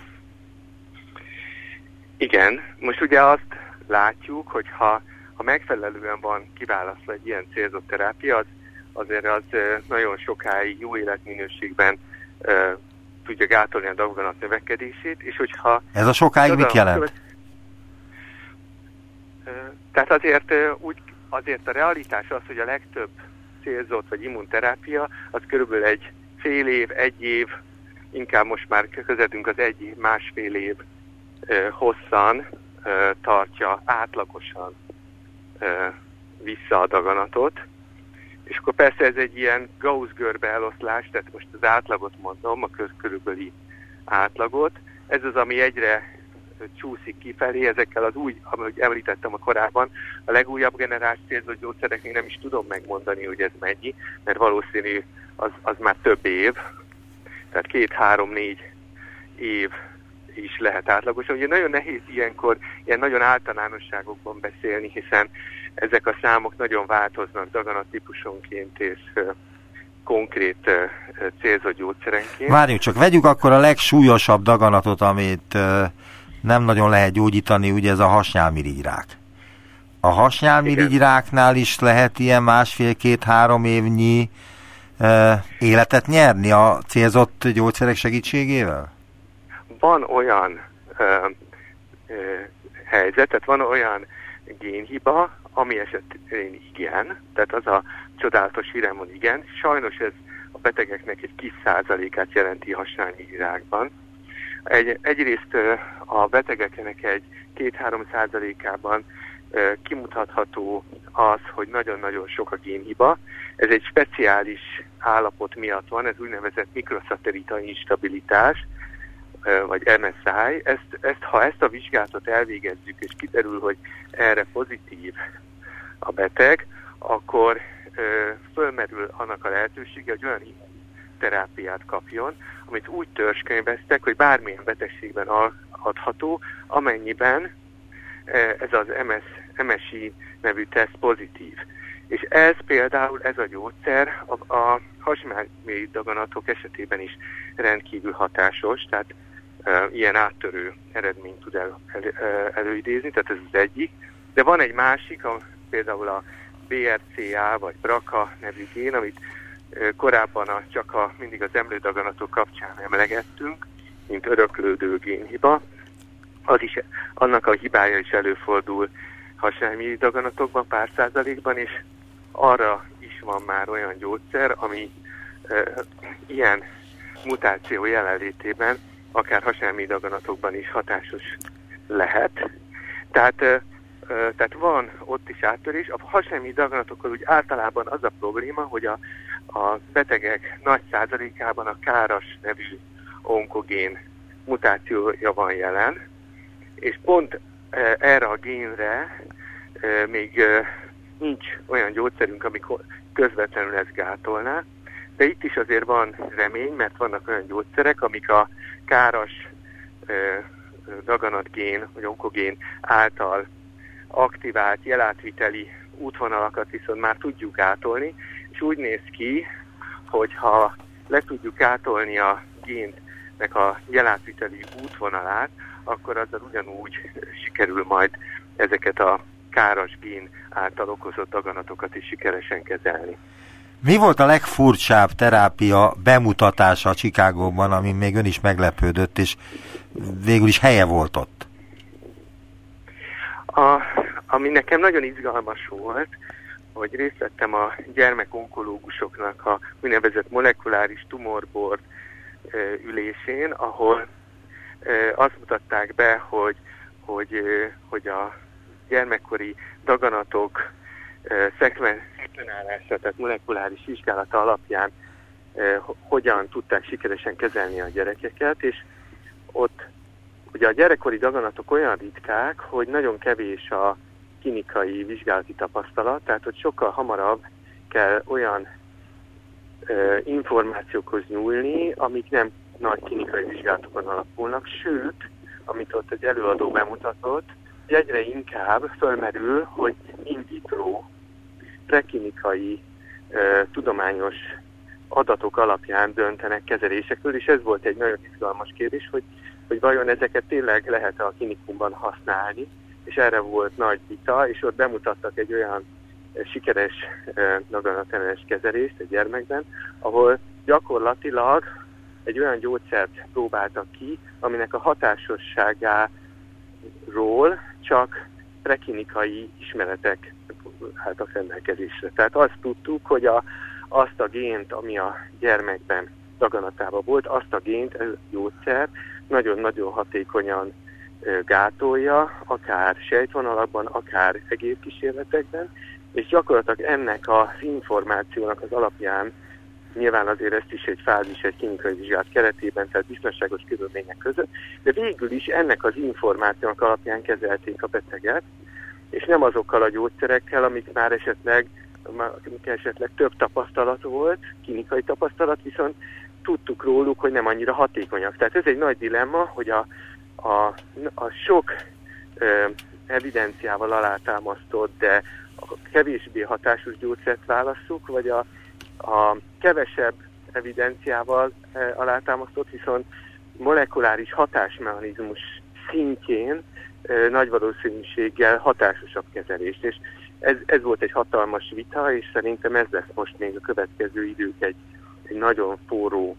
Speaker 4: Igen, most ugye azt látjuk, hogy ha, ha megfelelően van kiválasztva egy ilyen célzott terápia, az, azért az nagyon sokáig jó életminőségben uh, tudja gátolni a daganat növekedését, és hogyha...
Speaker 2: Ez a sokáig mit jelent?
Speaker 4: Tehát azért úgy azért a realitás az, hogy a legtöbb célzott vagy immunterápia az körülbelül egy fél év, egy év, inkább most már közeledünk az egy év, másfél év ö, hosszan ö, tartja átlagosan ö, vissza a daganatot. És akkor persze ez egy ilyen Gauss görbe eloszlás, tehát most az átlagot mondom, a körülbelüli átlagot. Ez az, ami egyre csúszik kifelé, ezekkel az új, ahogy említettem a korábban, a legújabb generációs gyógyszerek még nem is tudom megmondani, hogy ez mennyi, mert valószínű az, az már több év, tehát két, három, négy év is lehet átlagosan. Ugye nagyon nehéz ilyenkor ilyen nagyon általánosságokban beszélni, hiszen ezek a számok nagyon változnak daganat típusonként és konkrét célzott gyógyszerenként.
Speaker 2: Várjunk csak, vegyük akkor a legsúlyosabb daganatot, amit uh, nem nagyon lehet gyógyítani, ugye ez a hasnyálmirigyrák. A hasnyálmirigyráknál is lehet ilyen másfél-két-három évnyi e, életet nyerni a célzott gyógyszerek segítségével?
Speaker 4: Van olyan e, e, helyzet, tehát van olyan génhiba, ami esetén igen, tehát az a csodálatos hírem van igen, sajnos ez a betegeknek egy kis százalékát jelenti hasnyálmirigyrákban, egy, egyrészt a betegeknek egy 2-3 százalékában kimutatható az, hogy nagyon-nagyon sok a génhiba. Ez egy speciális állapot miatt van, ez úgynevezett mikrosatellita instabilitás, vagy MSI. Ezt, ezt, ha ezt a vizsgálatot elvégezzük, és kiderül, hogy erre pozitív a beteg, akkor fölmerül annak a lehetősége, hogy olyan terápiát kapjon, amit úgy törzskönyveztek, hogy bármilyen betegségben adható, amennyiben e, ez az MS, MSI nevű teszt pozitív. És ez például, ez a gyógyszer a, a hasmálmély daganatok esetében is rendkívül hatásos, tehát e, ilyen áttörő eredményt tud el, el, e, előidézni, tehát ez az egyik. De van egy másik, a, például a BRCA vagy BRCA nevű gén, amit korábban a, csak a, mindig az emlődaganatok kapcsán emlegettünk, mint öröklődő génhiba, az is, annak a hibája is előfordul hasonló daganatokban pár százalékban, és arra is van már olyan gyógyszer, ami e, ilyen mutáció jelenlétében akár hasonló daganatokban is hatásos lehet. Tehát, e, tehát van ott is áttörés. A hasonló daganatokkal úgy általában az a probléma, hogy a a betegek nagy százalékában a káros nevű onkogén mutációja van jelen, és pont erre a génre még nincs olyan gyógyszerünk, ami közvetlenül ezt gátolná, de itt is azért van remény, mert vannak olyan gyógyszerek, amik a káros daganatgén vagy onkogén által aktivált jelátviteli útvonalakat viszont már tudjuk átolni, és úgy néz ki, hogy ha le tudjuk átolni a géntnek a jelátviteli útvonalát, akkor azzal ugyanúgy sikerül majd ezeket a káros gén által okozott daganatokat is sikeresen kezelni.
Speaker 2: Mi volt a legfurcsább terápia bemutatása a Csikágóban, ami még ön is meglepődött, és végül is helye volt ott?
Speaker 4: A, ami nekem nagyon izgalmas volt, hogy részt vettem a gyermekonkológusoknak a úgynevezett molekuláris tumorbord ülésén, ahol azt mutatták be, hogy, hogy, hogy a gyermekkori daganatok szekvenálása, tehát molekuláris vizsgálata alapján hogyan tudták sikeresen kezelni a gyerekeket, és ott ugye a gyerekkori daganatok olyan ritkák, hogy nagyon kevés a klinikai vizsgálati tapasztalat, tehát hogy sokkal hamarabb kell olyan ö, információkhoz nyúlni, amik nem nagy klinikai vizsgálatokon alapulnak, sőt, amit ott egy előadó bemutatott, egyre inkább fölmerül, hogy in vitro preklinikai ö, tudományos adatok alapján döntenek kezelésekről, és ez volt egy nagyon izgalmas kérdés, hogy, hogy vajon ezeket tényleg lehet a klinikumban használni, és erre volt nagy vita, és ott bemutattak egy olyan sikeres daganatellenes kezelést egy gyermekben, ahol gyakorlatilag egy olyan gyógyszert próbáltak ki, aminek a hatásosságáról csak preklinikai ismeretek hát a rendelkezésre. Tehát azt tudtuk, hogy a, azt a gént, ami a gyermekben daganatában volt, azt a gént, ez gyógyszer nagyon-nagyon hatékonyan gátolja, akár sejtvonalakban, akár egérkísérletekben, és gyakorlatilag ennek az információnak az alapján nyilván azért ezt is egy fázis, egy klinikai vizsgálat keretében, tehát biztonságos körülmények között, de végül is ennek az információnak alapján kezelték a beteget, és nem azokkal a gyógyszerekkel, amik már esetleg, amik esetleg több tapasztalat volt, klinikai tapasztalat, viszont tudtuk róluk, hogy nem annyira hatékonyak. Tehát ez egy nagy dilemma, hogy a, a, a sok ö, evidenciával alátámasztott, de a kevésbé hatásos gyógyszert válasszuk, vagy a, a kevesebb evidenciával e, alátámasztott, viszont molekuláris hatásmechanizmus szintjén e, nagy valószínűséggel hatásosabb kezelést. És ez, ez volt egy hatalmas vita, és szerintem ez lesz most még a következő idők egy, egy nagyon forró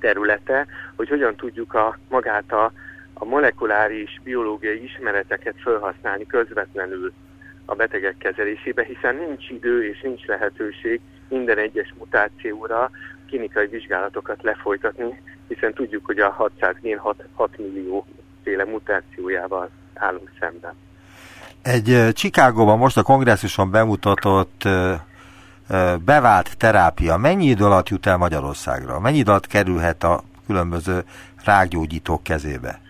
Speaker 4: területe, hogy hogyan tudjuk a, magát a, a molekuláris biológiai ismereteket felhasználni közvetlenül a betegek kezelésébe, hiszen nincs idő és nincs lehetőség minden egyes mutációra klinikai vizsgálatokat lefolytatni, hiszen tudjuk, hogy a 600 gén 6, 6 millió féle mutációjával állunk szemben.
Speaker 2: Egy Csikágóban most a kongresszuson bemutatott bevált terápia mennyi idő alatt jut el Magyarországra? Mennyi idő alatt kerülhet a különböző rákgyógyítók kezébe?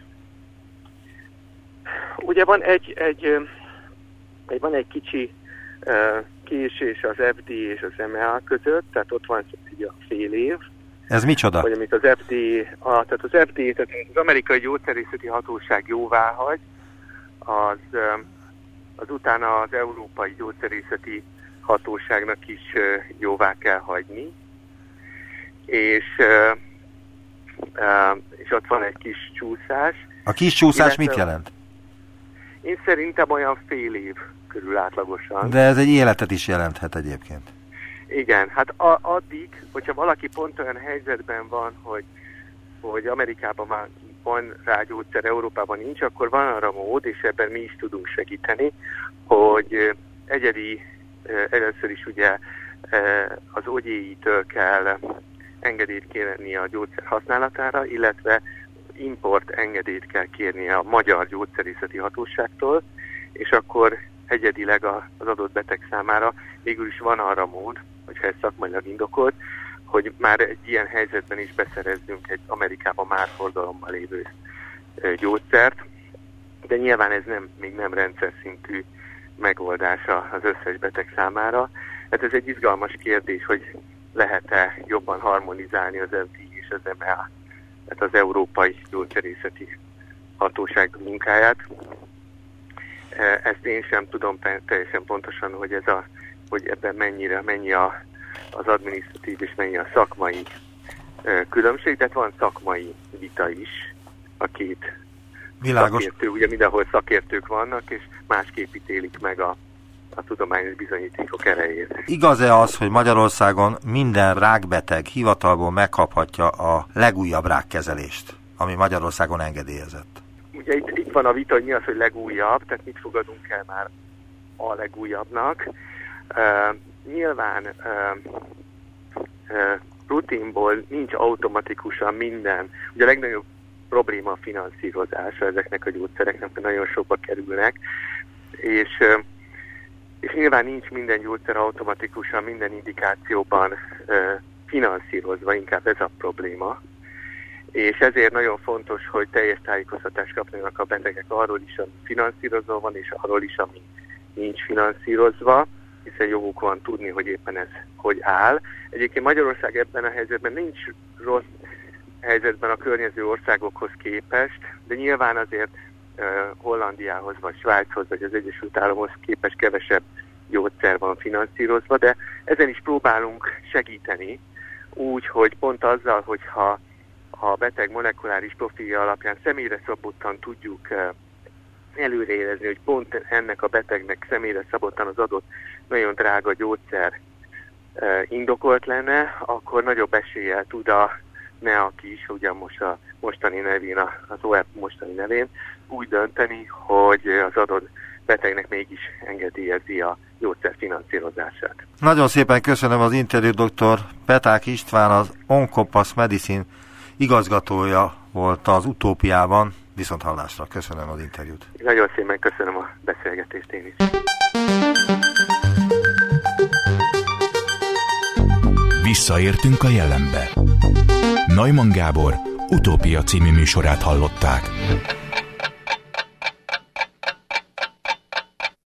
Speaker 4: Ugye van egy, egy, egy, van egy kicsi késés az FD és az MEA között, tehát ott van egy a fél év.
Speaker 2: Ez micsoda?
Speaker 4: Hogy amit az FD, a, tehát az FD, tehát az amerikai gyógyszerészeti hatóság jóvá hagy, az, az utána az európai gyógyszerészeti hatóságnak is jóvá kell hagyni, és, és ott van egy kis csúszás.
Speaker 2: A kis csúszás mit jelent?
Speaker 4: Én szerintem olyan fél év körül átlagosan.
Speaker 2: De ez egy életet is jelenthet egyébként.
Speaker 4: Igen, hát a, addig, hogyha valaki pont olyan helyzetben van, hogy, hogy Amerikában már van rá gyógyszer, Európában nincs, akkor van arra mód, és ebben mi is tudunk segíteni, hogy egyedi először is ugye az ogyéitől kell engedélyt kérni a gyógyszer használatára, illetve import engedélyt kell kérni a Magyar Gyógyszerészeti Hatóságtól, és akkor egyedileg az adott beteg számára végül is van arra mód, hogyha ez szakmailag indokolt, hogy már egy ilyen helyzetben is beszerezzünk egy Amerikában már forgalomban lévő gyógyszert, de nyilván ez nem, még nem rendszer szintű megoldása az összes beteg számára. Hát ez egy izgalmas kérdés, hogy lehet-e jobban harmonizálni az FD és az MA, tehát az Európai Gyógyszerészeti hatóság munkáját. Ezt én sem tudom teljesen pontosan, hogy ez a, hogy ebben mennyire, mennyi a, az adminisztratív és mennyi a szakmai különbség, tehát van szakmai vita is a két Világos. szakértő, ugye mindenhol szakértők vannak, és másképp ítélik meg a, a tudományos bizonyítékok erejét.
Speaker 2: Igaz-e az, hogy Magyarországon minden rákbeteg hivatalból megkaphatja a legújabb rákkezelést, ami Magyarországon engedélyezett?
Speaker 4: Ugye itt, itt van a vita, hogy mi az, hogy legújabb, tehát mit fogadunk el már a legújabbnak. Uh, nyilván uh, uh, rutinból nincs automatikusan minden. Ugye a legnagyobb probléma a finanszírozása ezeknek a gyógyszereknek, mert nagyon sokba kerülnek, és, és nyilván nincs minden gyógyszer automatikusan minden indikációban finanszírozva, inkább ez a probléma. És ezért nagyon fontos, hogy teljes tájékoztatást kapjanak a betegek arról is, ami finanszírozva van, és arról is, ami nincs finanszírozva, hiszen joguk van tudni, hogy éppen ez hogy áll. Egyébként Magyarország ebben a helyzetben nincs rossz helyzetben a környező országokhoz képest, de nyilván azért uh, Hollandiához, vagy Svájchoz, vagy az Egyesült Államokhoz képest kevesebb gyógyszer van finanszírozva, de ezen is próbálunk segíteni, úgy, hogy pont azzal, hogyha a beteg molekuláris profilja alapján személyre szabottan tudjuk uh, előreérezni, hogy pont ennek a betegnek személyre szabottan az adott nagyon drága gyógyszer uh, indokolt lenne, akkor nagyobb eséllyel tud a ne aki is ugyan most a mostani nevén, az OEP mostani nevén, úgy dönteni, hogy az adott betegnek mégis engedélyezi a gyógyszer finanszírozását.
Speaker 2: Nagyon szépen köszönöm az interjú dr. Peták István, az Onkopass Medicine igazgatója volt az utópiában. Viszont hallásra. Köszönöm az interjút.
Speaker 4: Nagyon szépen köszönöm a beszélgetést én is.
Speaker 1: Visszaértünk a jelenbe. Neumann Gábor utópia című műsorát hallották.